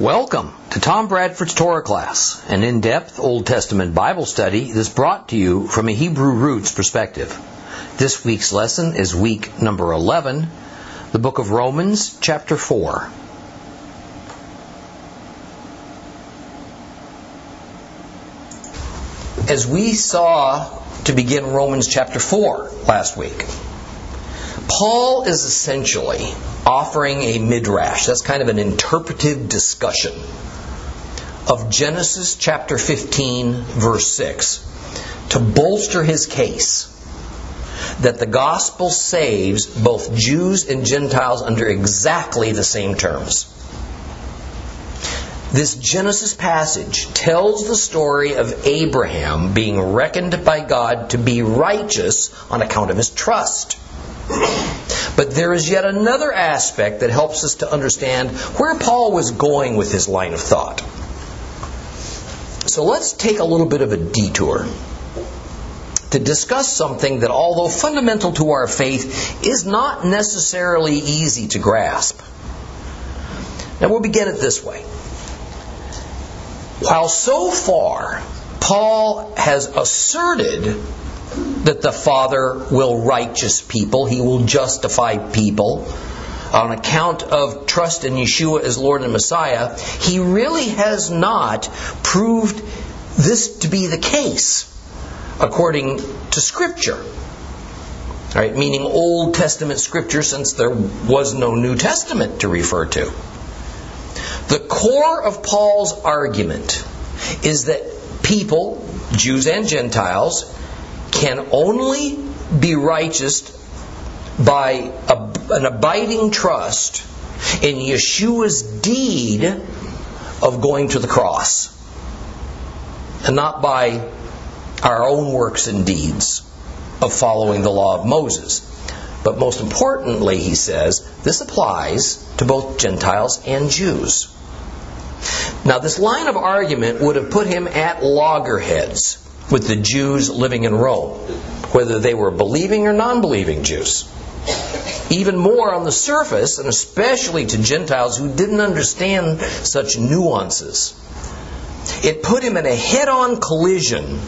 Welcome to Tom Bradford's Torah class, an in depth Old Testament Bible study that's brought to you from a Hebrew roots perspective. This week's lesson is week number 11, the book of Romans, chapter 4. As we saw to begin Romans chapter 4 last week, Paul is essentially offering a midrash. That's kind of an interpretive discussion of Genesis chapter 15, verse 6, to bolster his case that the gospel saves both Jews and Gentiles under exactly the same terms. This Genesis passage tells the story of Abraham being reckoned by God to be righteous on account of his trust. But there is yet another aspect that helps us to understand where Paul was going with his line of thought. So let's take a little bit of a detour to discuss something that, although fundamental to our faith, is not necessarily easy to grasp. Now we'll begin it this way. While so far Paul has asserted that the Father will righteous people, He will justify people on account of trust in Yeshua as Lord and Messiah, He really has not proved this to be the case according to Scripture. Right, meaning Old Testament Scripture since there was no New Testament to refer to. The core of Paul's argument is that people, Jews and Gentiles, can only be righteous by a, an abiding trust in Yeshua's deed of going to the cross, and not by our own works and deeds of following the law of Moses. But most importantly, he says, this applies to both Gentiles and Jews. Now, this line of argument would have put him at loggerheads with the Jews living in Rome, whether they were believing or non believing Jews. Even more on the surface, and especially to Gentiles who didn't understand such nuances. It put him in a head on collision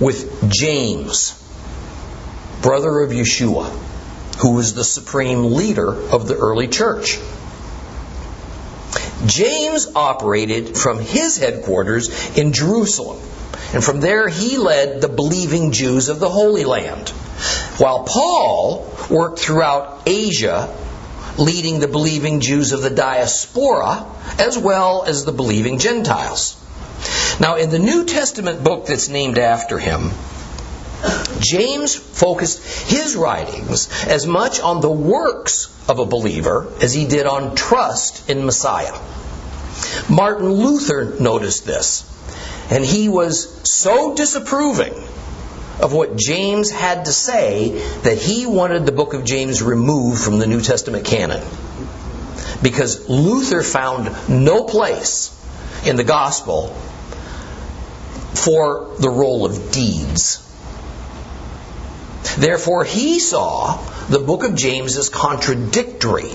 with James, brother of Yeshua, who was the supreme leader of the early church. James operated from his headquarters in Jerusalem and from there he led the believing Jews of the Holy Land. While Paul worked throughout Asia, leading the believing Jews of the diaspora, as well as the believing Gentiles. Now, in the New Testament book that's named after him, James focused his writings as much on the works of a believer as he did on trust in Messiah. Martin Luther noticed this and he was so disapproving of what James had to say that he wanted the book of James removed from the New Testament canon. Because Luther found no place in the gospel for the role of deeds. Therefore, he saw the book of James as contradictory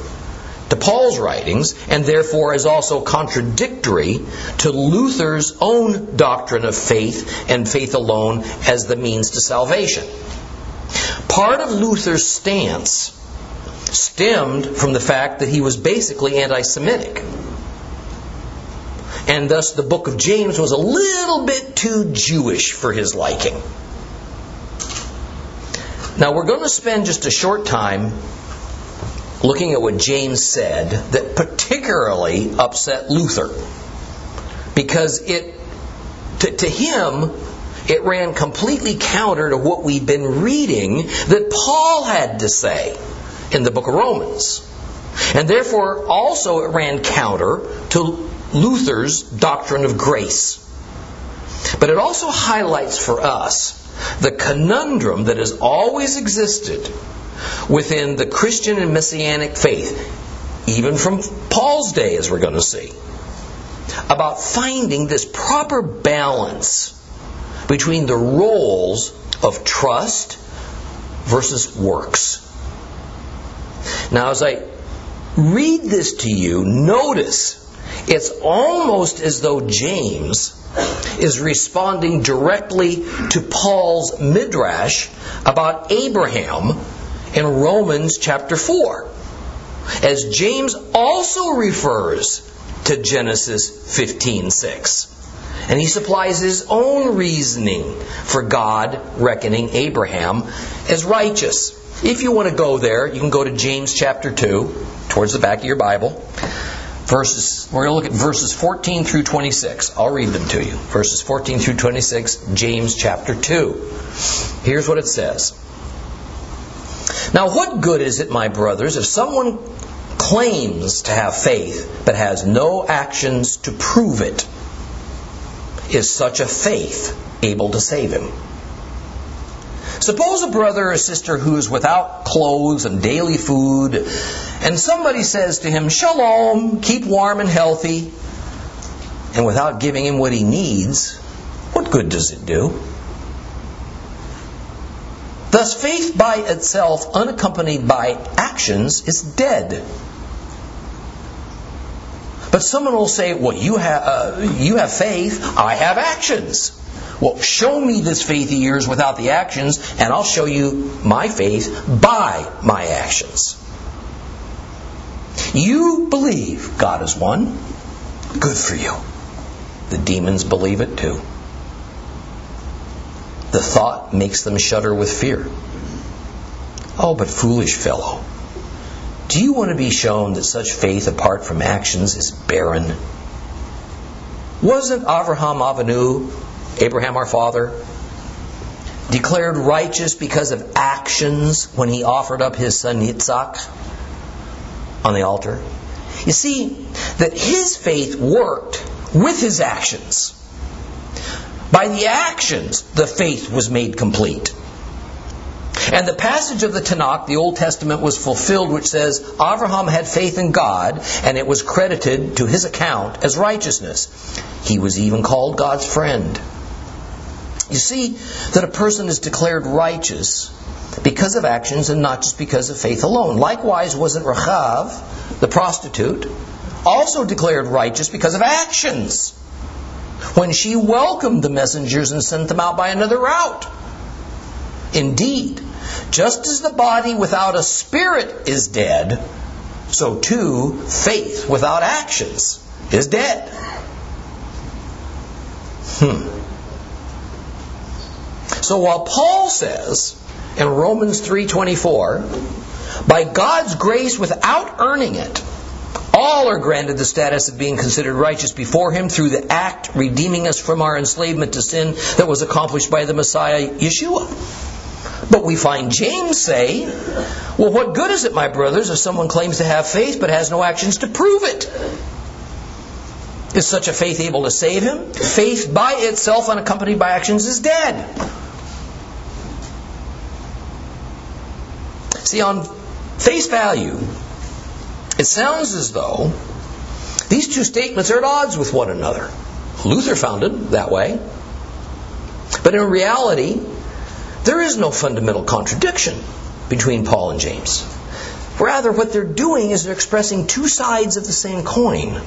to Paul's writings and therefore is also contradictory to Luther's own doctrine of faith and faith alone as the means to salvation. Part of Luther's stance stemmed from the fact that he was basically anti Semitic. And thus the book of James was a little bit too Jewish for his liking. Now we're going to spend just a short time looking at what James said that particularly upset Luther. Because it, to, to him, it ran completely counter to what we've been reading that Paul had to say in the book of Romans. And therefore, also it ran counter to Luther's doctrine of grace. But it also highlights for us the conundrum that has always existed within the Christian and Messianic faith, even from Paul's day, as we're going to see, about finding this proper balance between the roles of trust versus works. Now, as I read this to you, notice it's almost as though James is responding directly to Paul's midrash about Abraham in Romans chapter 4. As James also refers to Genesis 15:6. And he supplies his own reasoning for God reckoning Abraham as righteous. If you want to go there, you can go to James chapter 2, towards the back of your Bible verses we're going to look at verses 14 through 26 i'll read them to you verses 14 through 26 james chapter 2 here's what it says now what good is it my brothers if someone claims to have faith but has no actions to prove it is such a faith able to save him Suppose a brother or sister who is without clothes and daily food, and somebody says to him, Shalom, keep warm and healthy, and without giving him what he needs, what good does it do? Thus, faith by itself, unaccompanied by actions, is dead. But someone will say, "Well, you have uh, you have faith. I have actions." Well, show me this faith of yours without the actions, and I'll show you my faith by my actions. You believe God is one. Good for you. The demons believe it too. The thought makes them shudder with fear. Oh, but foolish fellow. Do you want to be shown that such faith apart from actions is barren? Wasn't Avraham Avinu Abraham our father, declared righteous because of actions when he offered up his son Yitzhak on the altar. You see, that his faith worked with his actions. By the actions, the faith was made complete. And the passage of the Tanakh, the Old Testament, was fulfilled, which says Abraham had faith in God, and it was credited to his account as righteousness. He was even called God's friend. You see that a person is declared righteous because of actions and not just because of faith alone. Likewise, wasn't Rachav, the prostitute, also declared righteous because of actions when she welcomed the messengers and sent them out by another route? Indeed, just as the body without a spirit is dead, so too faith without actions is dead. Hmm. So while Paul says in Romans 3:24, by God's grace without earning it, all are granted the status of being considered righteous before him through the act redeeming us from our enslavement to sin that was accomplished by the Messiah Yeshua. But we find James say, well, what good is it, my brothers, if someone claims to have faith but has no actions to prove it? Is such a faith able to save him? Faith by itself, unaccompanied by actions, is dead. See, on face value, it sounds as though these two statements are at odds with one another. Luther found it that way. But in reality, there is no fundamental contradiction between Paul and James. Rather, what they're doing is they're expressing two sides of the same coin.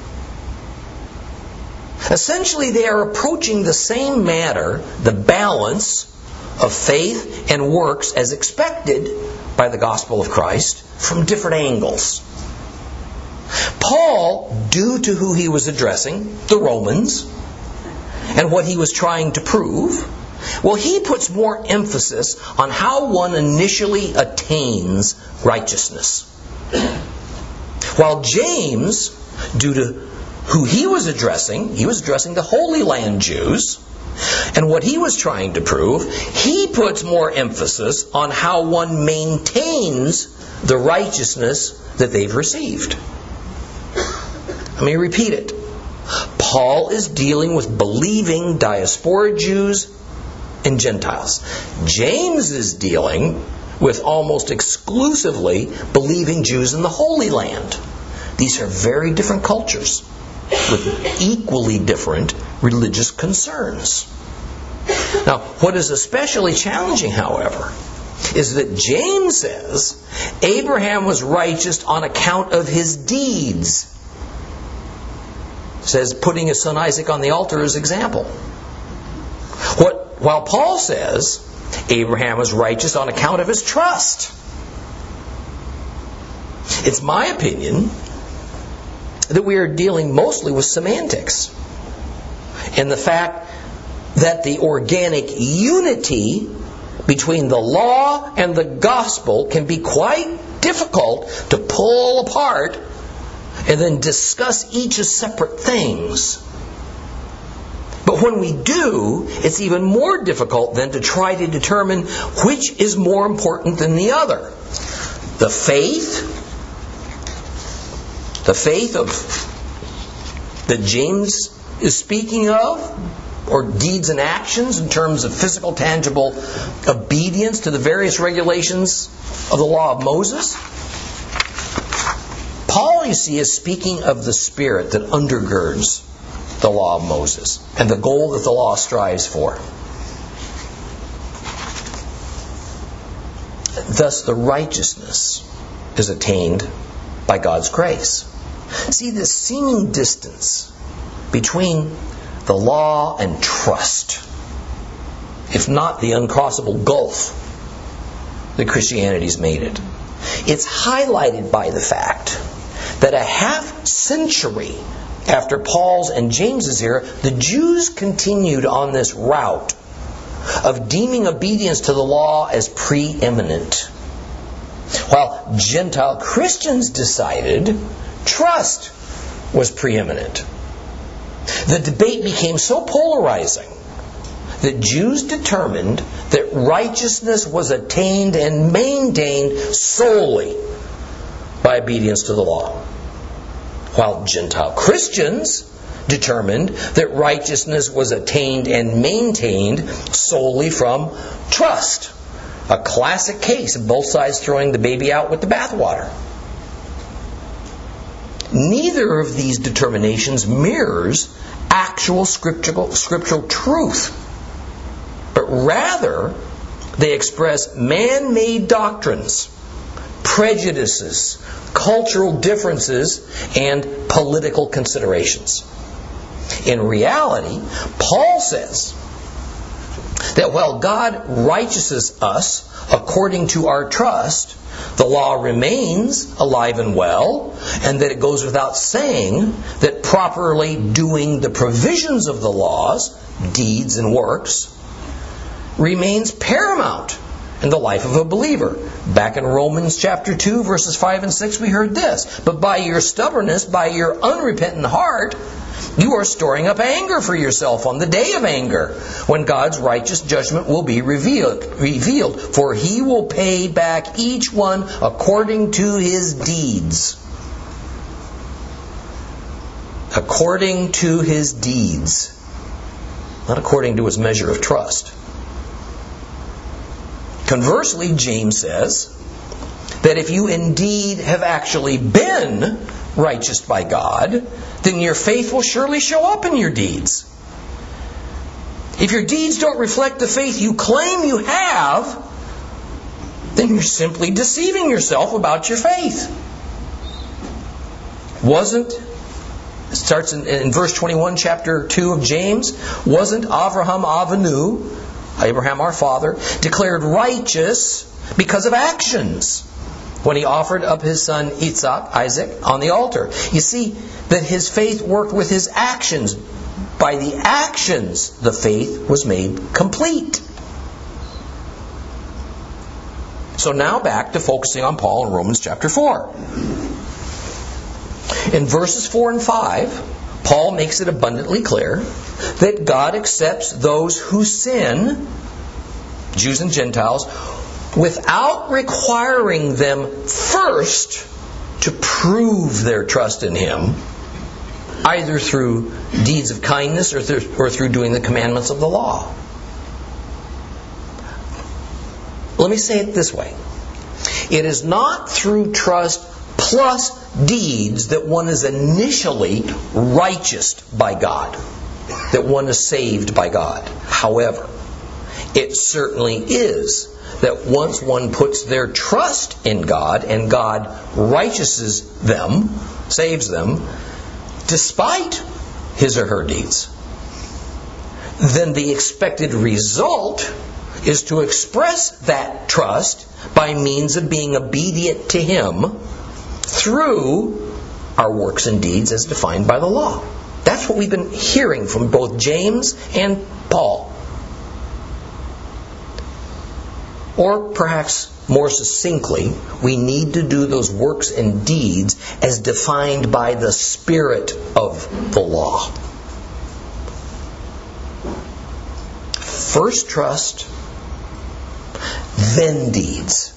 Essentially, they are approaching the same matter, the balance of faith and works as expected by the gospel of Christ from different angles. Paul, due to who he was addressing, the Romans, and what he was trying to prove, well, he puts more emphasis on how one initially attains righteousness. While James, due to who he was addressing, he was addressing the Holy Land Jews, and what he was trying to prove, he puts more emphasis on how one maintains the righteousness that they've received. Let me repeat it. Paul is dealing with believing diaspora Jews and Gentiles. James is dealing with almost exclusively believing Jews in the Holy Land. These are very different cultures with equally different religious concerns. Now, what is especially challenging, however, is that James says Abraham was righteous on account of his deeds. Says putting his son Isaac on the altar as example. What, while Paul says Abraham was righteous on account of his trust. It's my opinion that we are dealing mostly with semantics and the fact that the organic unity between the law and the gospel can be quite difficult to pull apart and then discuss each as separate things. But when we do, it's even more difficult then to try to determine which is more important than the other. The faith, the faith of that James is speaking of, or deeds and actions in terms of physical, tangible obedience to the various regulations of the law of Moses. See, is speaking of the spirit that undergirds the law of Moses and the goal that the law strives for. Thus, the righteousness is attained by God's grace. See, this seeming distance between the law and trust, if not the uncrossable gulf that Christianity's made it, it's highlighted by the fact that a half century after Paul's and James's era, the Jews continued on this route of deeming obedience to the law as preeminent. While Gentile Christians decided trust was preeminent. The debate became so polarizing that Jews determined that righteousness was attained and maintained solely by obedience to the law while Gentile Christians determined that righteousness was attained and maintained solely from trust. A classic case of both sides throwing the baby out with the bathwater. Neither of these determinations mirrors actual scriptural, scriptural truth, but rather they express man made doctrines, prejudices, cultural differences, and political considerations. In reality, Paul says that while God righteouses us according to our trust, the law remains alive and well, and that it goes without saying that properly doing the provisions of the laws, deeds and works, remains paramount in the life of a believer. Back in Romans chapter 2, verses 5 and 6, we heard this. But by your stubbornness, by your unrepentant heart, you are storing up anger for yourself on the day of anger, when God's righteous judgment will be revealed. revealed. For he will pay back each one according to his deeds. According to his deeds. Not according to his measure of trust. Conversely, James says that if you indeed have actually been righteous by God, then your faith will surely show up in your deeds. If your deeds don't reflect the faith you claim you have, then you're simply deceiving yourself about your faith. Wasn't, it starts in, in verse 21, chapter 2 of James, wasn't Avraham Avinu, Abraham our father, declared righteous because of actions when he offered up his son Isaac, Isaac on the altar. You see that his faith worked with his actions. By the actions, the faith was made complete. So now back to focusing on Paul in Romans chapter 4. In verses 4 and 5, Paul makes it abundantly clear that God accepts those who sin, Jews and Gentiles, without requiring them first to prove their trust in Him, either through deeds of kindness or through, or through doing the commandments of the law. Let me say it this way it is not through trust plus deeds that one is initially righteous by God, that one is saved by God. However, it certainly is that once one puts their trust in God and God righteouses them, saves them, despite his or her deeds, then the expected result is to express that trust by means of being obedient to him through our works and deeds as defined by the law. That's what we've been hearing from both James and Paul. Or perhaps more succinctly, we need to do those works and deeds as defined by the spirit of the law. First trust, then deeds.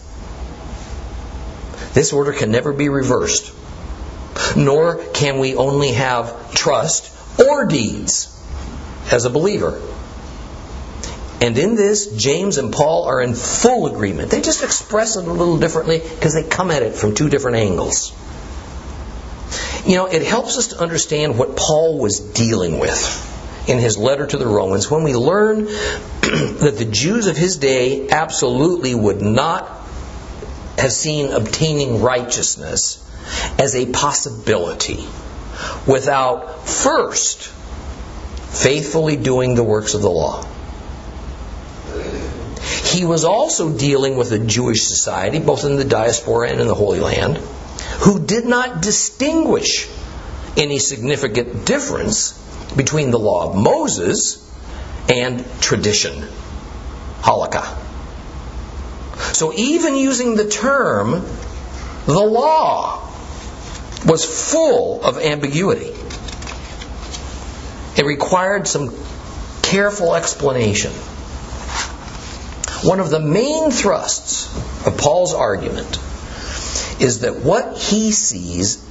This order can never be reversed, nor can we only have trust or deeds as a believer. And in this, James and Paul are in full agreement. They just express it a little differently because they come at it from two different angles. You know, it helps us to understand what Paul was dealing with in his letter to the Romans when we learn that the Jews of his day absolutely would not have seen obtaining righteousness as a possibility without first faithfully doing the works of the law. He was also dealing with a Jewish society, both in the diaspora and in the Holy Land, who did not distinguish any significant difference between the law of Moses and tradition, halakha. So even using the term the law was full of ambiguity. It required some careful explanation. One of the main thrusts of Paul's argument is that what he sees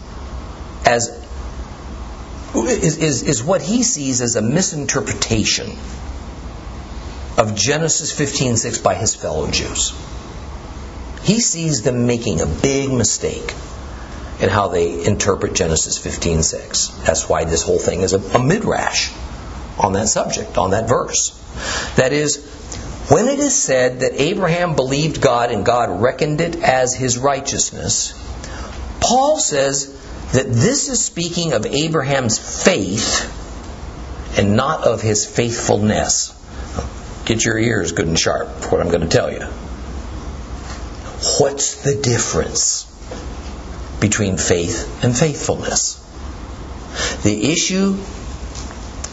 as is, is, is what he sees as a misinterpretation of Genesis 15:6 by his fellow Jews. He sees them making a big mistake in how they interpret Genesis 15:6. That's why this whole thing is a, a midrash on that subject, on that verse. That is, when it is said that Abraham believed God and God reckoned it as his righteousness, Paul says that this is speaking of Abraham's faith and not of his faithfulness. Get your ears good and sharp for what I'm going to tell you. What's the difference between faith and faithfulness? The issue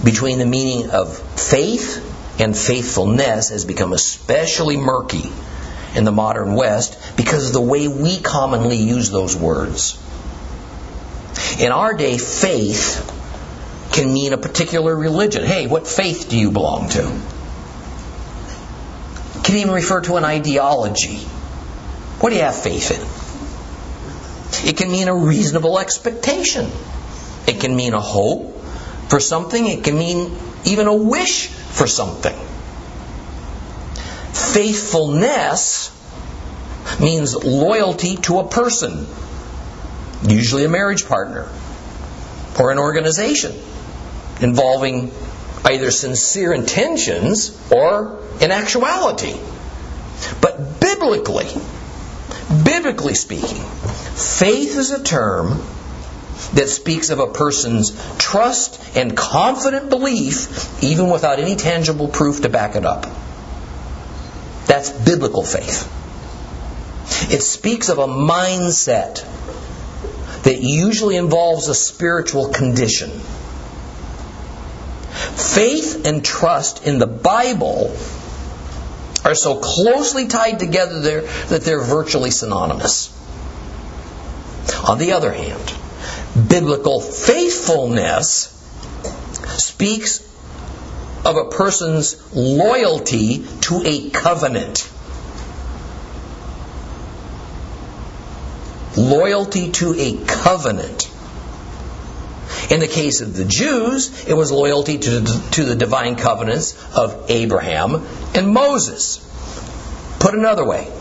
between the meaning of faith and faithfulness has become especially murky in the modern West because of the way we commonly use those words. In our day, faith can mean a particular religion. Hey, what faith do you belong to? Can even refer to an ideology. What do you have faith in? It can mean a reasonable expectation. It can mean a hope for something. It can mean even a wish for something. Faithfulness means loyalty to a person, usually a marriage partner or an organization involving either sincere intentions or in actuality. But biblically, biblically speaking, faith is a term that speaks of a person's trust and confident belief, even without any tangible proof to back it up. That's biblical faith. It speaks of a mindset that usually involves a spiritual condition. Faith and trust in the Bible are so closely tied together there that they're virtually synonymous. On the other hand, biblical faithfulness speaks of a person's loyalty to a covenant. Loyalty to a covenant. In the case of the Jews, it was loyalty to, to the divine covenants of Abraham and Moses. Put another way,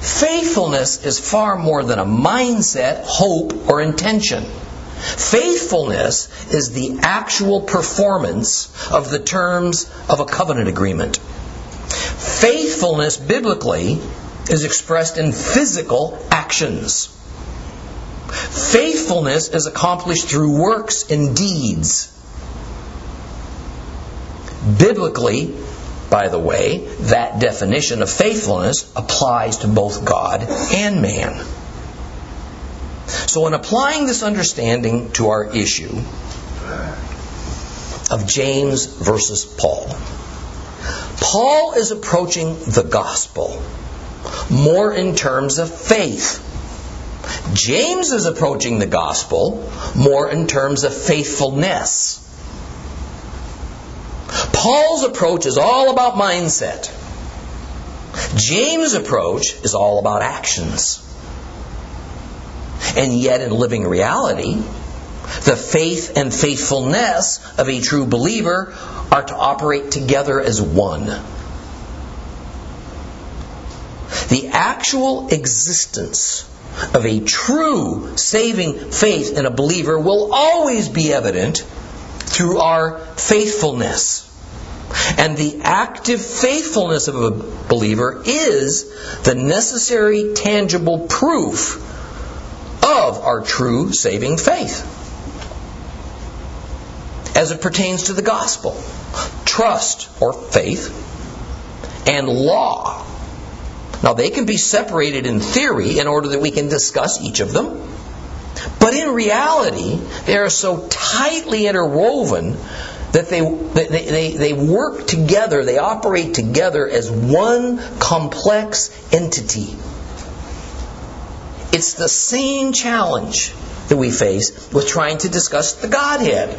faithfulness is far more than a mindset, hope, or intention. Faithfulness is the actual performance of the terms of a covenant agreement. Faithfulness, biblically, is expressed in physical actions. Faithfulness is accomplished through works and deeds. Biblically, by the way, that definition of faithfulness applies to both God and man. So, in applying this understanding to our issue of James versus Paul, Paul is approaching the gospel more in terms of faith. James is approaching the gospel more in terms of faithfulness. Paul's approach is all about mindset. James' approach is all about actions. And yet, in living reality, the faith and faithfulness of a true believer are to operate together as one. The actual existence of a true saving faith in a believer will always be evident through our faithfulness. And the active faithfulness of a believer is the necessary, tangible proof of our true saving faith. As it pertains to the gospel, trust or faith and law. Now, they can be separated in theory in order that we can discuss each of them. But in reality, they are so tightly interwoven that they, they, they, they work together, they operate together as one complex entity. It's the same challenge that we face with trying to discuss the Godhead.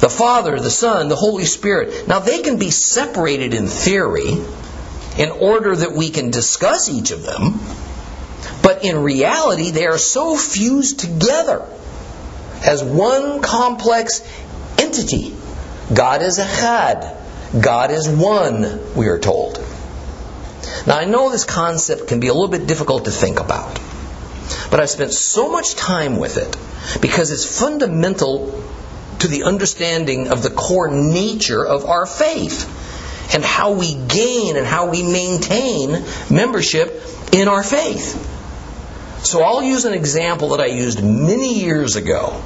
The Father, the Son, the Holy Spirit. Now, they can be separated in theory in order that we can discuss each of them, but in reality, they are so fused together as one complex entity. God is Echad. God is one, we are told. Now, I know this concept can be a little bit difficult to think about, but I've spent so much time with it because it's fundamental to the understanding of the core nature of our faith and how we gain and how we maintain membership in our faith. So I'll use an example that I used many years ago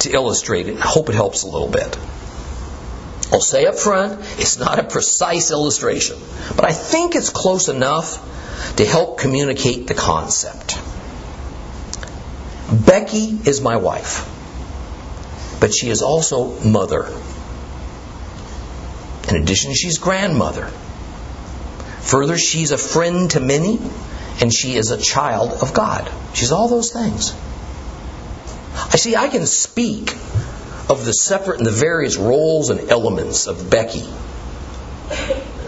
to illustrate it. I hope it helps a little bit. I'll say up front, it's not a precise illustration, but I think it's close enough to help communicate the concept. Becky is my wife, but she is also mother. In addition, she's grandmother. Further, she's a friend to many, and she is a child of God. She's all those things. I see, I can speak of the separate and the various roles and elements of Becky.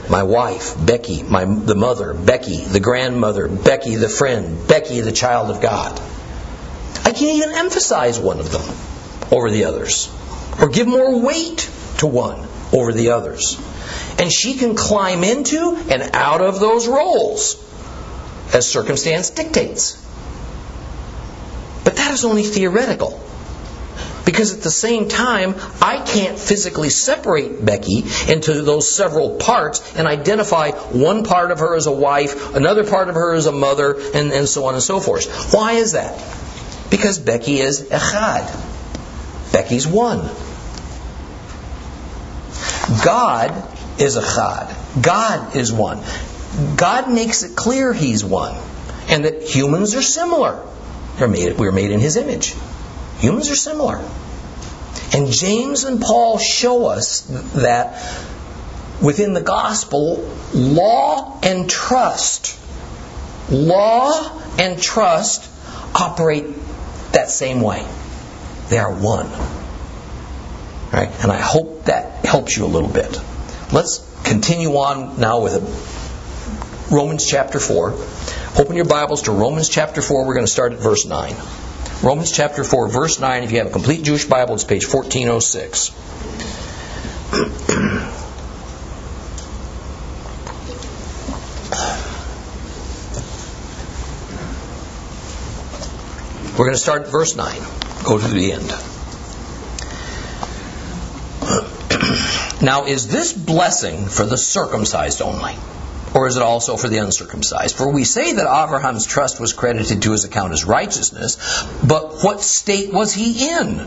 My wife, Becky, my, the mother, Becky, the grandmother, Becky, the friend, Becky, the child of God. I can't even emphasize one of them over the others, or give more weight to one over the others. And she can climb into and out of those roles as circumstance dictates. But that is only theoretical. Because at the same time, I can't physically separate Becky into those several parts and identify one part of her as a wife, another part of her as a mother, and, and so on and so forth. Why is that? Because Becky is echad. Becky's one. God is echad. God God is one. God makes it clear He's one, and that humans are similar. We're made, we're made in His image. Humans are similar. And James and Paul show us that within the gospel, law and trust, law and trust operate that same way. They are one. Right? And I hope that helps you a little bit. Let's continue on now with Romans chapter 4. Open your Bibles to Romans chapter 4. We're going to start at verse 9. Romans chapter 4, verse 9. If you have a complete Jewish Bible, it's page 1406. We're going to start at verse 9. Go to the end. Now, is this blessing for the circumcised only? Or is it also for the uncircumcised? For we say that Abraham's trust was credited to his account as righteousness, but what state was he in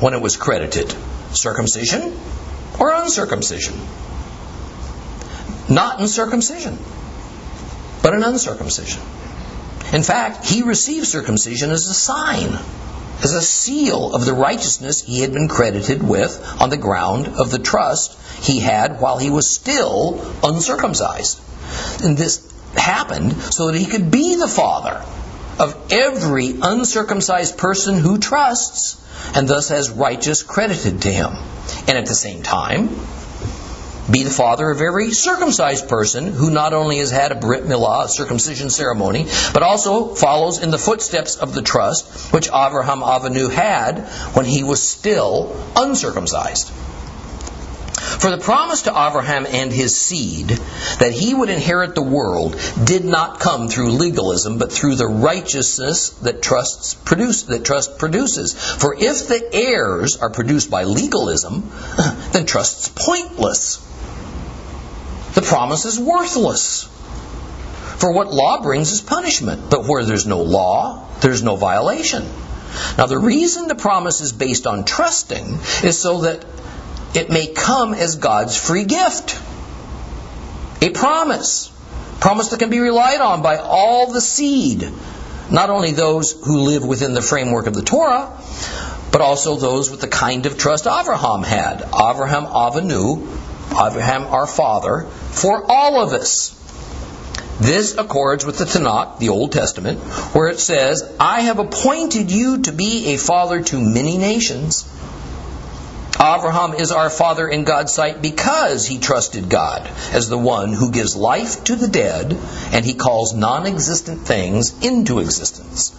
when it was credited? Circumcision or uncircumcision. Not in circumcision, but in uncircumcision. In fact, he received circumcision as a sign, as a seal of the righteousness he had been credited with on the ground of the trust he had while he was still uncircumcised. And this happened so that he could be the father of every uncircumcised person who trusts and thus has righteous credited to him. And at the same time, be the father of every circumcised person who not only has had a Brit Milah, a circumcision ceremony, but also follows in the footsteps of the trust which Avraham Avinu had when he was still uncircumcised. For the promise to Abraham and his seed that he would inherit the world did not come through legalism, but through the righteousness that trusts produce that trust produces. For if the heirs are produced by legalism, then trust's pointless. The promise is worthless. For what law brings is punishment, but where there's no law, there's no violation. Now, the reason the promise is based on trusting is so that it may come as God's free gift. A promise. Promise that can be relied on by all the seed. Not only those who live within the framework of the Torah, but also those with the kind of trust Abraham had. Abraham Avinu, Abraham our father, for all of us. This accords with the Tanakh, the Old Testament, where it says, I have appointed you to be a father to many nations Abraham is our father in God's sight because he trusted God as the one who gives life to the dead and he calls non existent things into existence.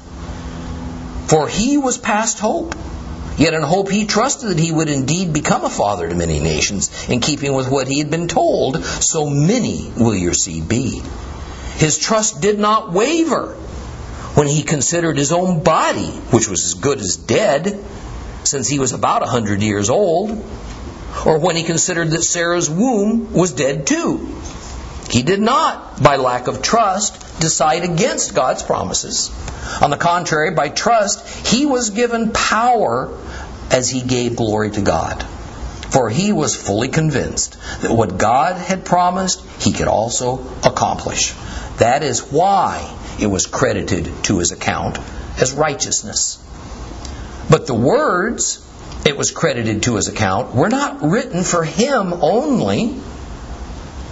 For he was past hope. Yet in hope he trusted that he would indeed become a father to many nations, in keeping with what he had been told, so many will your seed be. His trust did not waver when he considered his own body, which was as good as dead, since he was about a hundred years old, or when he considered that Sarah's womb was dead too. He did not, by lack of trust, decide against God's promises. On the contrary, by trust, he was given power as he gave glory to God. For he was fully convinced that what God had promised, he could also accomplish. That is why it was credited to his account as righteousness. But the words it was credited to his account were not written for him only,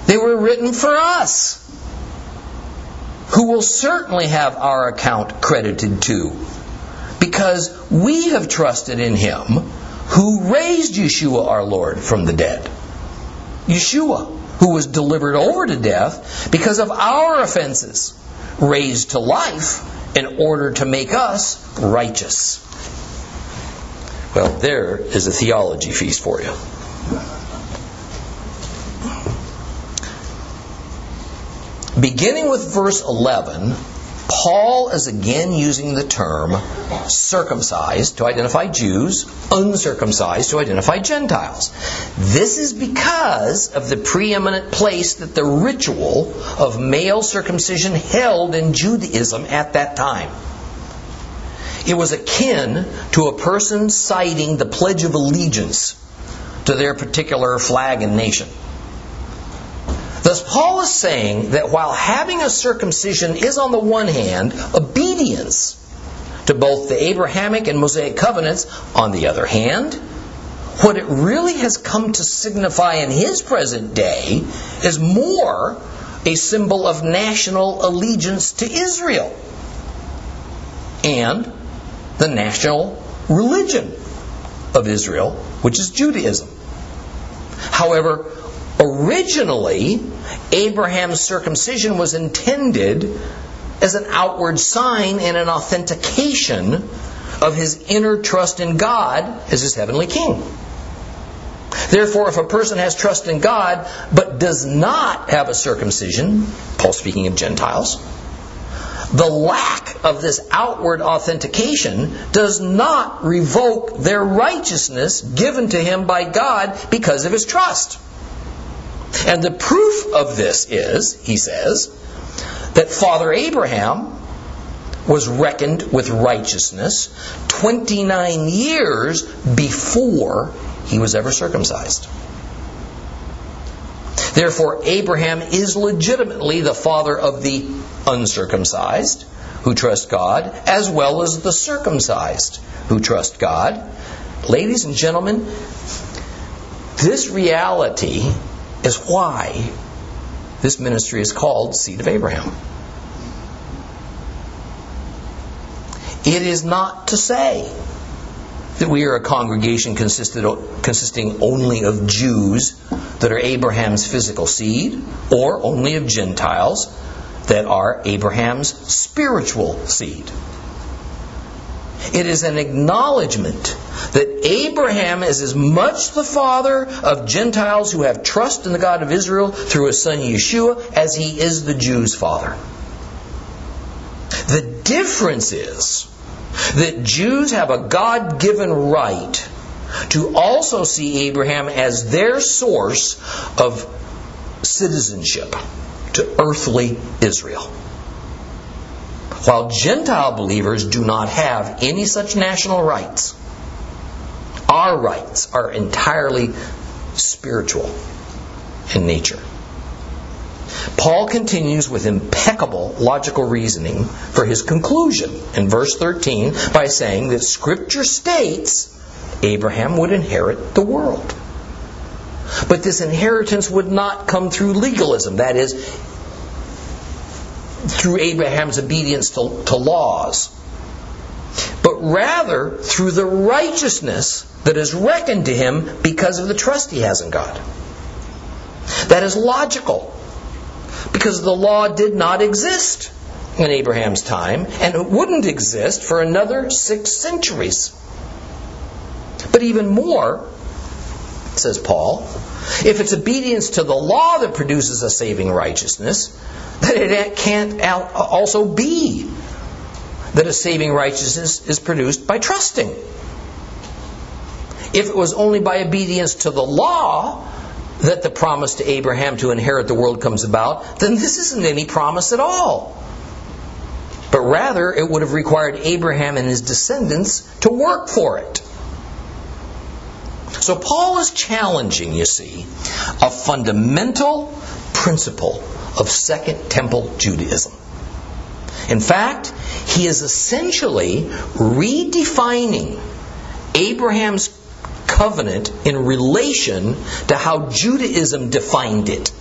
they were written for us, who will certainly have our account credited to, because we have trusted in him who raised Yeshua our Lord from the dead. Yeshua, who was delivered over to death because of our offenses, raised to life in order to make us righteous. Well, there is a theology feast for you. Beginning with verse 11, Paul is again using the term circumcised to identify Jews, uncircumcised to identify Gentiles. This is because of the preeminent place that the ritual of male circumcision held in Judaism at that time. It was akin to a person citing the Pledge of Allegiance to their particular flag and nation. Paul is saying that while having a circumcision is, on the one hand, obedience to both the Abrahamic and Mosaic covenants, on the other hand, what it really has come to signify in his present day is more a symbol of national allegiance to Israel and the national religion of Israel, which is Judaism. However, originally, Abraham's circumcision was intended as an outward sign and an authentication of his inner trust in God as his heavenly king. Therefore, if a person has trust in God but does not have a circumcision, Paul speaking of Gentiles, the lack of this outward authentication does not revoke their righteousness given to him by God because of his trust. And the proof of this is, he says, that Father Abraham was reckoned with righteousness 29 years before he was ever circumcised. Therefore, Abraham is legitimately the father of the uncircumcised who trust God, as well as the circumcised who trust God. Ladies and gentlemen, this reality is why this ministry is called Seed of Abraham. It is not to say that we are a congregation consisting only of Jews that are Abraham's physical seed, or only of Gentiles that are Abraham's spiritual seed. It is an acknowledgement that Abraham is as much the father of Gentiles who have trust in the God of Israel through his son Yeshua as he is the Jews' father. The difference is that Jews have a God given right to also see Abraham as their source of citizenship to earthly Israel. While Gentile believers do not have any such national rights, our rights are entirely spiritual in nature. Paul continues with impeccable logical reasoning for his conclusion in verse 13 by saying that Scripture states Abraham would inherit the world. But this inheritance would not come through legalism, that is, through Abraham's obedience to, to laws, but rather through the righteousness that is reckoned to him because of the trust he has in God. That is logical because the law did not exist in Abraham's time and it wouldn't exist for another six centuries. But even more, says Paul, if it's obedience to the law that produces a saving righteousness, then it can't also be that a saving righteousness is produced by trusting. If it was only by obedience to the law that the promise to Abraham to inherit the world comes about, then this isn't any promise at all. But rather, it would have required Abraham and his descendants to work for it. So Paul is challenging, you see, a fundamental principle of Second Temple Judaism. In fact, he is essentially redefining Abraham's covenant in relation to how Judaism defined it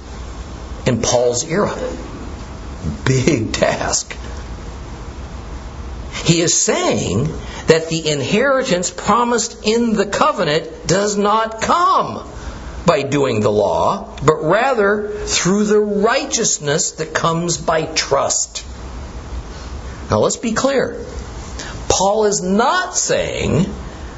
in Paul's era. Big task. He is saying that the inheritance promised in the covenant does not come by doing the law, but rather through the righteousness that comes by trust. Now let's be clear. Paul is not saying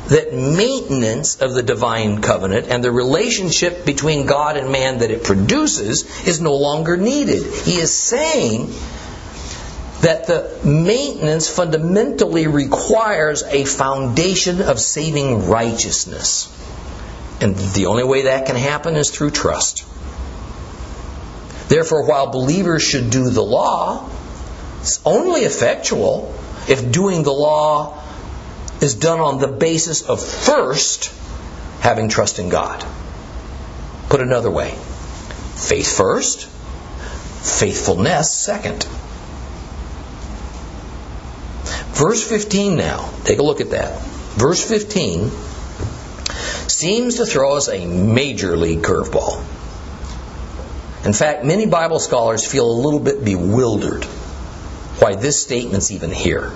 that maintenance of the divine covenant and the relationship between God and man that it produces is no longer needed. He is saying that the maintenance fundamentally requires a foundation of saving righteousness. And the only way that can happen is through trust. Therefore, while believers should do the law, it's only effectual if doing the law is done on the basis of first having trust in God. Put another way faith first, faithfulness second. Verse 15 now, take a look at that. Verse 15 seems to throw us a major league curveball. In fact, many Bible scholars feel a little bit bewildered why this statement's even here.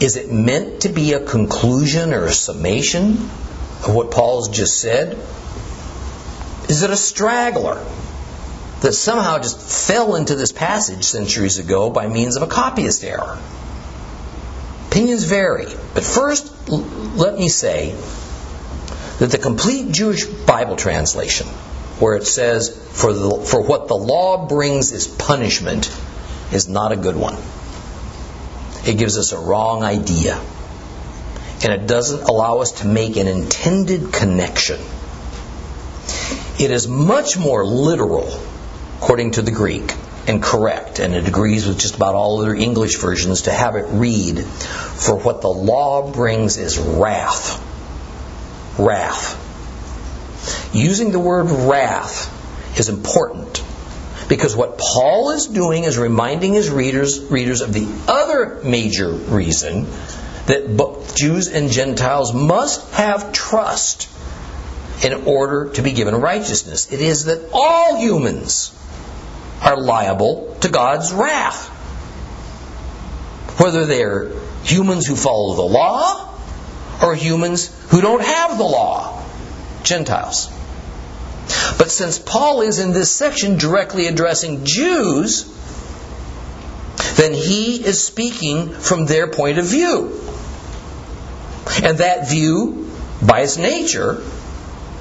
Is it meant to be a conclusion or a summation of what Paul's just said? Is it a straggler that somehow just fell into this passage centuries ago by means of a copyist error? Opinions vary, but first let me say that the complete Jewish Bible translation, where it says, for, the, for what the law brings is punishment, is not a good one. It gives us a wrong idea. And it doesn't allow us to make an intended connection. It is much more literal, according to the Greek, and correct, and it agrees with just about all other English versions to have it read, For what the law brings is wrath. Wrath. Using the word wrath is important because what Paul is doing is reminding his readers readers of the other major reason that both Jews and Gentiles must have trust in order to be given righteousness. It is that all humans are liable to God's wrath. Whether they're humans who follow the law or humans who don't have the law, Gentiles. But since Paul is in this section directly addressing Jews, then he is speaking from their point of view. And that view, by its nature,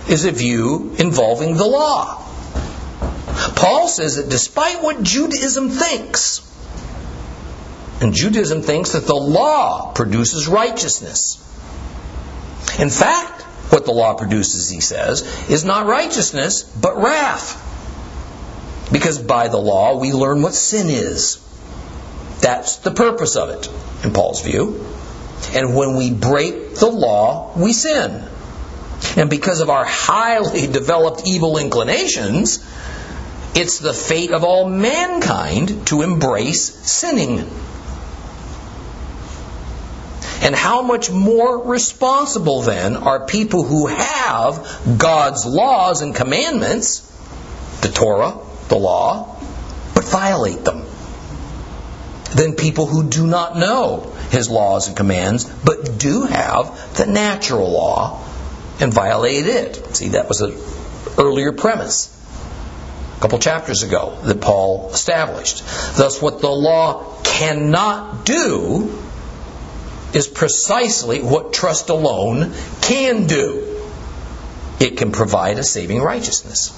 is a view involving the law. Paul says that despite what Judaism thinks, and Judaism thinks that the law produces righteousness. In fact, what the law produces, he says, is not righteousness, but wrath. Because by the law, we learn what sin is. That's the purpose of it, in Paul's view. And when we break the law, we sin. And because of our highly developed evil inclinations, it's the fate of all mankind to embrace sinning. And how much more responsible then are people who have God's laws and commandments, the Torah, the law, but violate them, than people who do not know His laws and commands, but do have the natural law and violate it. See, that was an earlier premise couple chapters ago that Paul established. Thus, what the law cannot do is precisely what trust alone can do. It can provide a saving righteousness.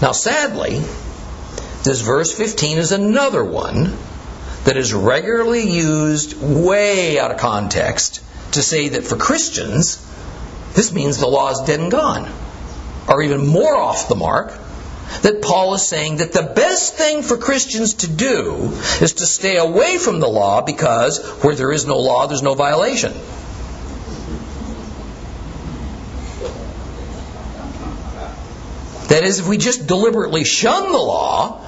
Now, sadly, this verse 15 is another one that is regularly used way out of context to say that for Christians, this means the law is dead and gone, or even more off the mark, that Paul is saying that the best thing for Christians to do is to stay away from the law because where there is no law, there's no violation. That is, if we just deliberately shun the law,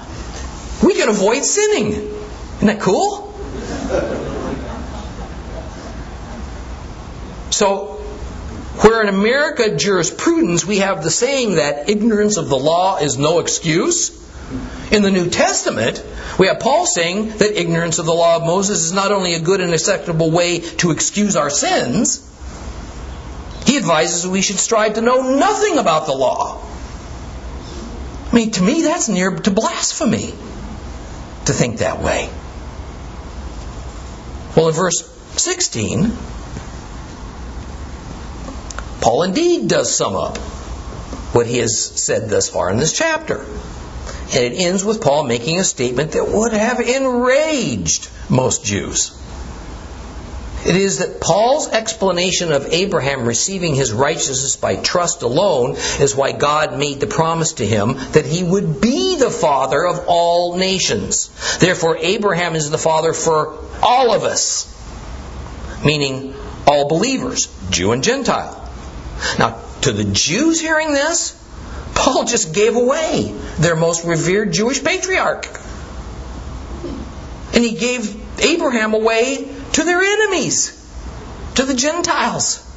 we can avoid sinning. Isn't that cool? So, where in America jurisprudence we have the saying that ignorance of the law is no excuse, in the New Testament we have Paul saying that ignorance of the law of Moses is not only a good and acceptable way to excuse our sins, he advises we should strive to know nothing about the law. I mean, to me, that's near to blasphemy to think that way. Well, in verse 16, Paul indeed does sum up what he has said thus far in this chapter. And it ends with Paul making a statement that would have enraged most Jews. It is that Paul's explanation of Abraham receiving his righteousness by trust alone is why God made the promise to him that he would be the father of all nations. Therefore, Abraham is the father for all of us, meaning all believers, Jew and Gentile. Now, to the Jews hearing this, Paul just gave away their most revered Jewish patriarch. And he gave Abraham away to their enemies, to the Gentiles.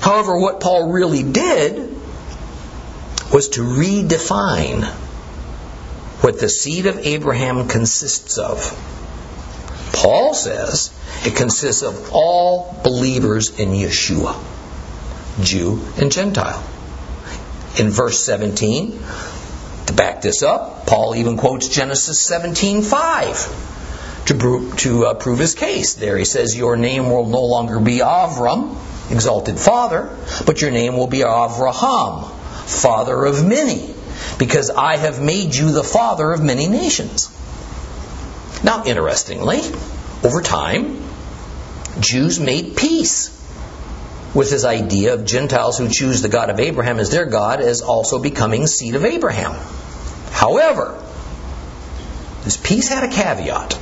However, what Paul really did was to redefine what the seed of Abraham consists of. Paul says it consists of all believers in Yeshua. Jew and Gentile. In verse 17, to back this up, Paul even quotes Genesis 17:5 to, to uh, prove his case. There he says, "Your name will no longer be Avram, exalted father, but your name will be Avraham, father of many, because I have made you the father of many nations." Now, interestingly, over time, Jews made peace with this idea of Gentiles who choose the God of Abraham as their God as also becoming seed of Abraham. However, this peace had a caveat.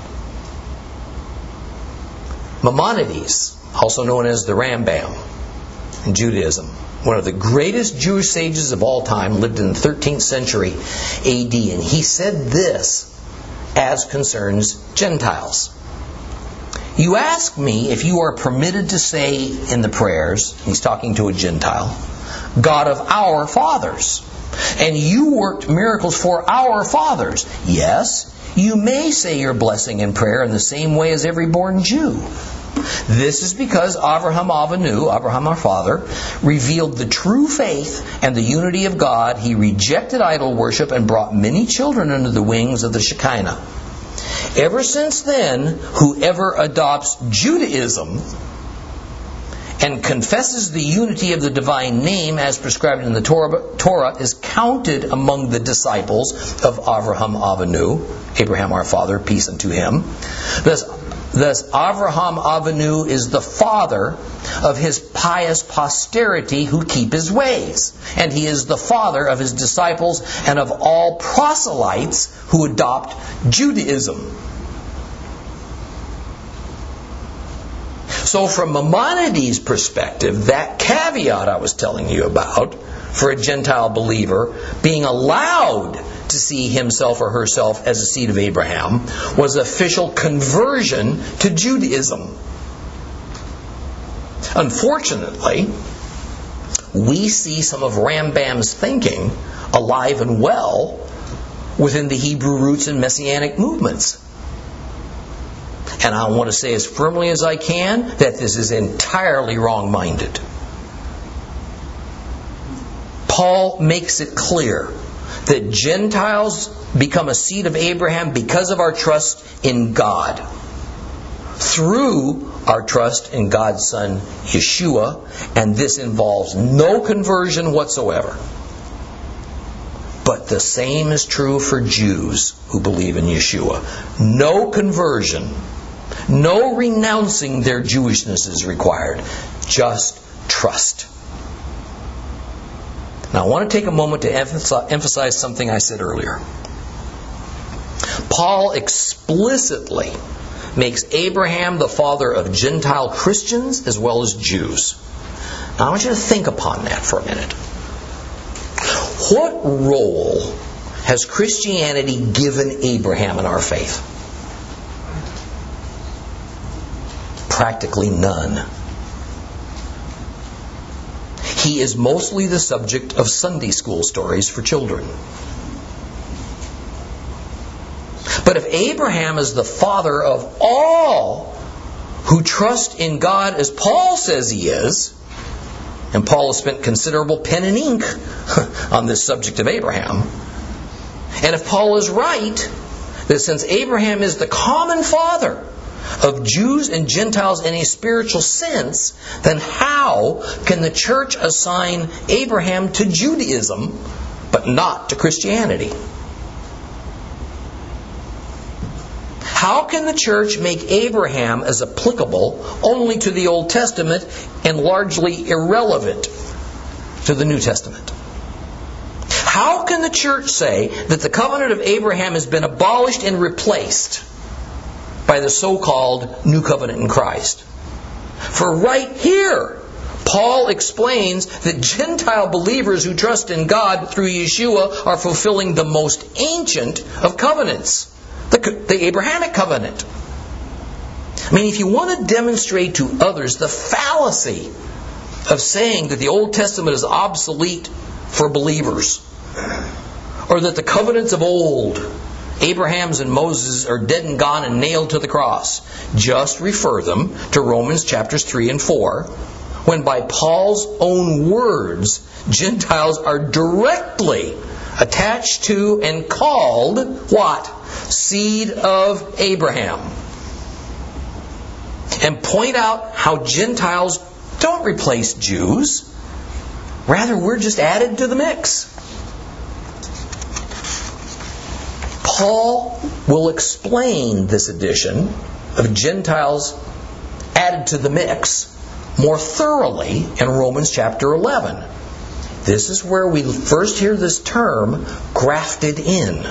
Maimonides, also known as the Rambam, in Judaism, one of the greatest Jewish sages of all time, lived in the 13th century AD, and he said this as concerns Gentiles. You ask me if you are permitted to say in the prayers, he's talking to a Gentile, God of our fathers. And you worked miracles for our fathers. Yes, you may say your blessing in prayer in the same way as every born Jew. This is because Abraham Avinu, Abraham our father, revealed the true faith and the unity of God. He rejected idol worship and brought many children under the wings of the Shekinah. Ever since then, whoever adopts Judaism and confesses the unity of the divine name as prescribed in the Torah, Torah is counted among the disciples of Avraham Avinu, Abraham our father, peace unto him. Thus, thus Avraham Avinu is the father of his pious posterity who keep his ways, and he is the father of his disciples and of all proselytes who adopt Judaism. So, from Maimonides' perspective, that caveat I was telling you about for a Gentile believer being allowed to see himself or herself as a seed of Abraham was official conversion to Judaism. Unfortunately, we see some of Rambam's thinking alive and well within the Hebrew roots and messianic movements. And I want to say as firmly as I can that this is entirely wrong minded. Paul makes it clear that Gentiles become a seed of Abraham because of our trust in God. Through our trust in God's Son, Yeshua, and this involves no conversion whatsoever. But the same is true for Jews who believe in Yeshua. No conversion no renouncing their Jewishness is required, just trust. Now, I want to take a moment to emphasize something I said earlier. Paul explicitly makes Abraham the father of Gentile Christians as well as Jews. Now, I want you to think upon that for a minute. What role has Christianity given Abraham in our faith? practically none. He is mostly the subject of Sunday school stories for children. But if Abraham is the father of all who trust in God as Paul says he is, and Paul has spent considerable pen and ink on this subject of Abraham, and if Paul is right, that since Abraham is the common father of Jews and Gentiles in a spiritual sense, then how can the church assign Abraham to Judaism but not to Christianity? How can the church make Abraham as applicable only to the Old Testament and largely irrelevant to the New Testament? How can the church say that the covenant of Abraham has been abolished and replaced by the so called New Covenant in Christ. For right here, Paul explains that Gentile believers who trust in God through Yeshua are fulfilling the most ancient of covenants, the, the Abrahamic covenant. I mean, if you want to demonstrate to others the fallacy of saying that the Old Testament is obsolete for believers, or that the covenants of old Abraham's and Moses are dead and gone and nailed to the cross. Just refer them to Romans chapters 3 and 4, when by Paul's own words, Gentiles are directly attached to and called what? Seed of Abraham. And point out how Gentiles don't replace Jews. Rather, we're just added to the mix. Paul will explain this addition of Gentiles added to the mix more thoroughly in Romans chapter 11. This is where we first hear this term grafted in.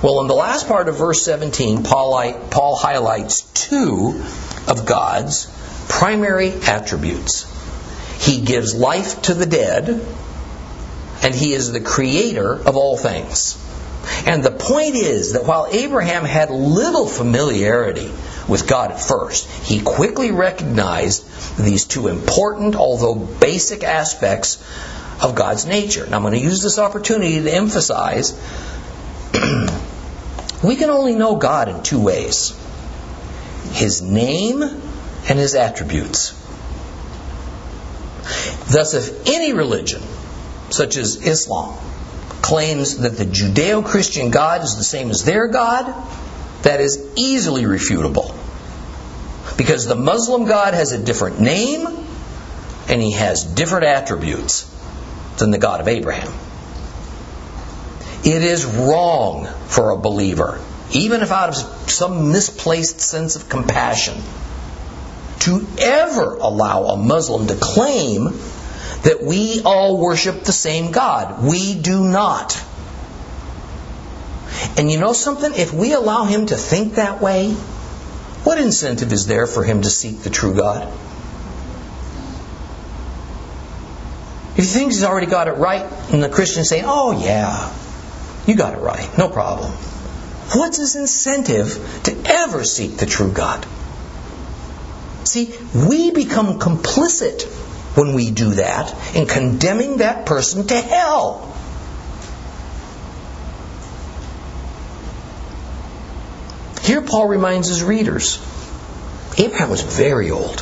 Well, in the last part of verse 17, Paul, Paul highlights two of God's primary attributes. He gives life to the dead, and he is the creator of all things. And the point is that while Abraham had little familiarity with God at first, he quickly recognized these two important, although basic aspects of God's nature. Now I'm going to use this opportunity to emphasize we can only know God in two ways His name and His attributes. Thus, if any religion, such as Islam, claims that the Judeo Christian God is the same as their God, that is easily refutable. Because the Muslim God has a different name and he has different attributes than the God of Abraham. It is wrong for a believer, even if out of some misplaced sense of compassion, to ever allow a Muslim to claim that we all worship the same God. We do not. And you know something? If we allow him to think that way, what incentive is there for him to seek the true God? If he thinks he's already got it right, and the Christian's saying, oh, yeah, you got it right, no problem. What's his incentive to ever seek the true God? See, we become complicit when we do that in condemning that person to hell. Here, Paul reminds his readers Abraham was very old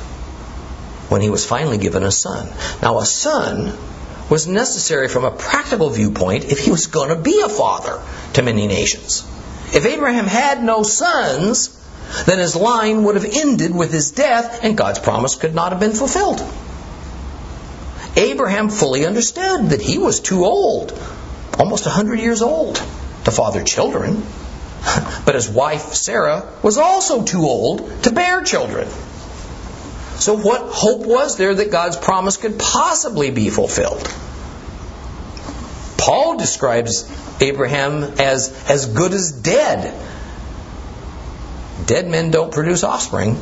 when he was finally given a son. Now, a son was necessary from a practical viewpoint if he was going to be a father to many nations. If Abraham had no sons, then his line would have ended with his death and God's promise could not have been fulfilled. Abraham fully understood that he was too old, almost 100 years old, to father children. But his wife, Sarah, was also too old to bear children. So, what hope was there that God's promise could possibly be fulfilled? Paul describes Abraham as as good as dead. Dead men don't produce offspring.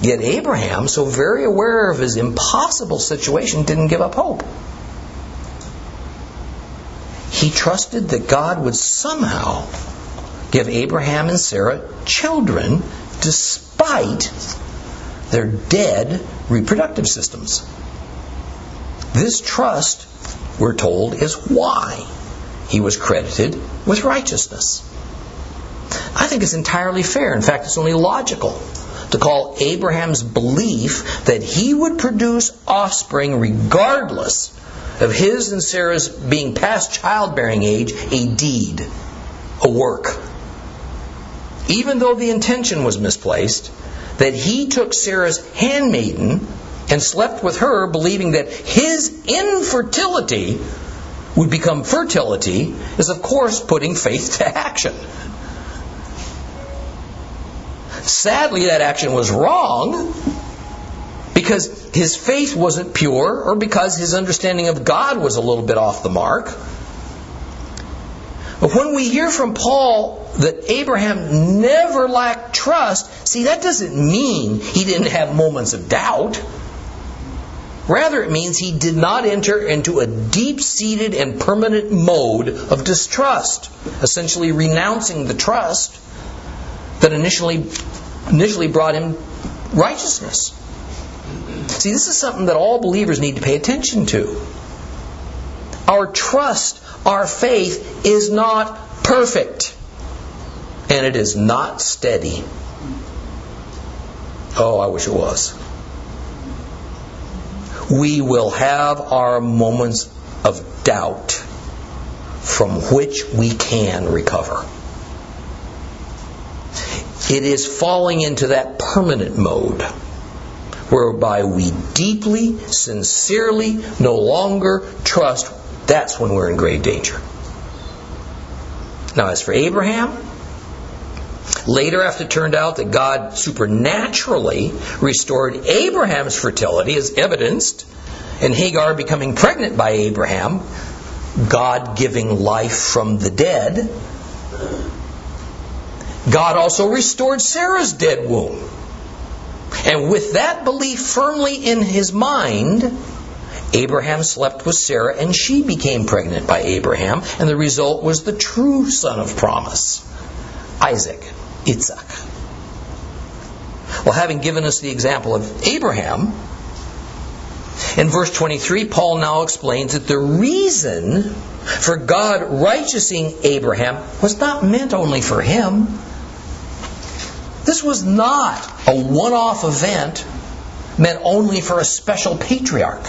Yet Abraham, so very aware of his impossible situation, didn't give up hope. He trusted that God would somehow give Abraham and Sarah children despite their dead reproductive systems. This trust, we're told, is why he was credited with righteousness. I think it's entirely fair. In fact, it's only logical to call Abraham's belief that he would produce offspring regardless of his and Sarah's being past childbearing age a deed, a work even though the intention was misplaced, that he took Sarah's handmaiden and slept with her, believing that his infertility would become fertility, is of course putting faith to action. Sadly, that action was wrong because his faith wasn't pure or because his understanding of God was a little bit off the mark. But when we hear from Paul that Abraham never lacked trust, see, that doesn't mean he didn't have moments of doubt. Rather, it means he did not enter into a deep seated and permanent mode of distrust, essentially renouncing the trust that initially, initially brought him righteousness. See, this is something that all believers need to pay attention to. Our trust our faith is not perfect and it is not steady. Oh, I wish it was. We will have our moments of doubt from which we can recover. It is falling into that permanent mode whereby we deeply, sincerely no longer trust that's when we're in grave danger. Now, as for Abraham, later after it turned out that God supernaturally restored Abraham's fertility, as evidenced in Hagar becoming pregnant by Abraham, God giving life from the dead, God also restored Sarah's dead womb. And with that belief firmly in his mind, Abraham slept with Sarah and she became pregnant by Abraham, and the result was the true son of promise, Isaac, Itzhak. Well, having given us the example of Abraham, in verse 23, Paul now explains that the reason for God righteousing Abraham was not meant only for him. This was not a one off event meant only for a special patriarch.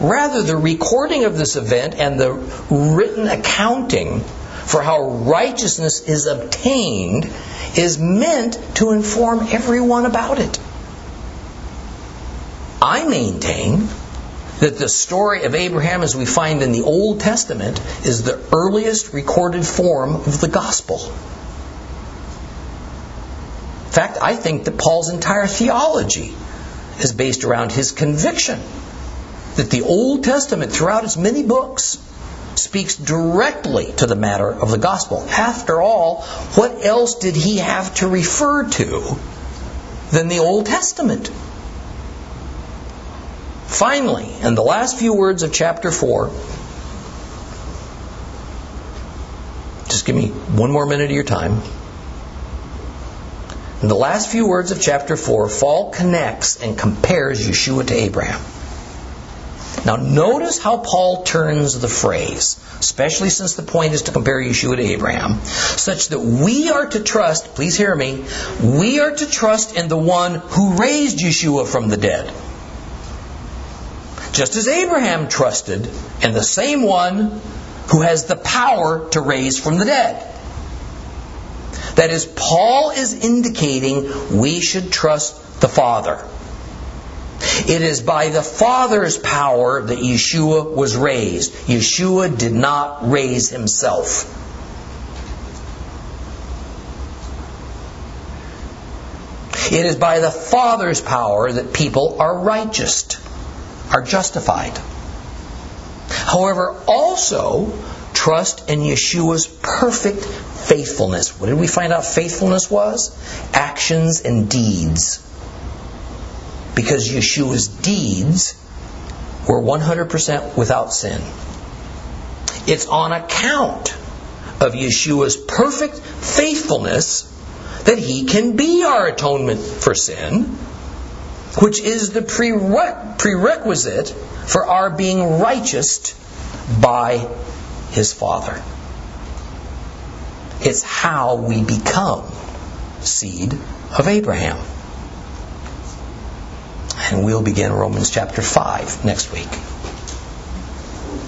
Rather, the recording of this event and the written accounting for how righteousness is obtained is meant to inform everyone about it. I maintain that the story of Abraham, as we find in the Old Testament, is the earliest recorded form of the gospel. In fact, I think that Paul's entire theology is based around his conviction that the Old Testament, throughout its many books, speaks directly to the matter of the gospel. After all, what else did he have to refer to than the Old Testament? Finally, in the last few words of chapter 4, just give me one more minute of your time. In the last few words of chapter 4, Paul connects and compares Yeshua to Abraham. Now, notice how Paul turns the phrase, especially since the point is to compare Yeshua to Abraham, such that we are to trust, please hear me, we are to trust in the one who raised Yeshua from the dead. Just as Abraham trusted in the same one who has the power to raise from the dead. That is, Paul is indicating we should trust the Father. It is by the Father's power that Yeshua was raised. Yeshua did not raise himself. It is by the Father's power that people are righteous, are justified. However, also trust in Yeshua's perfect faithfulness. What did we find out faithfulness was? Actions and deeds because Yeshua's deeds were 100% without sin. It's on account of Yeshua's perfect faithfulness that he can be our atonement for sin, which is the prerequisite for our being righteous by his Father. It's how we become seed of Abraham. And we'll begin Romans chapter 5 next week.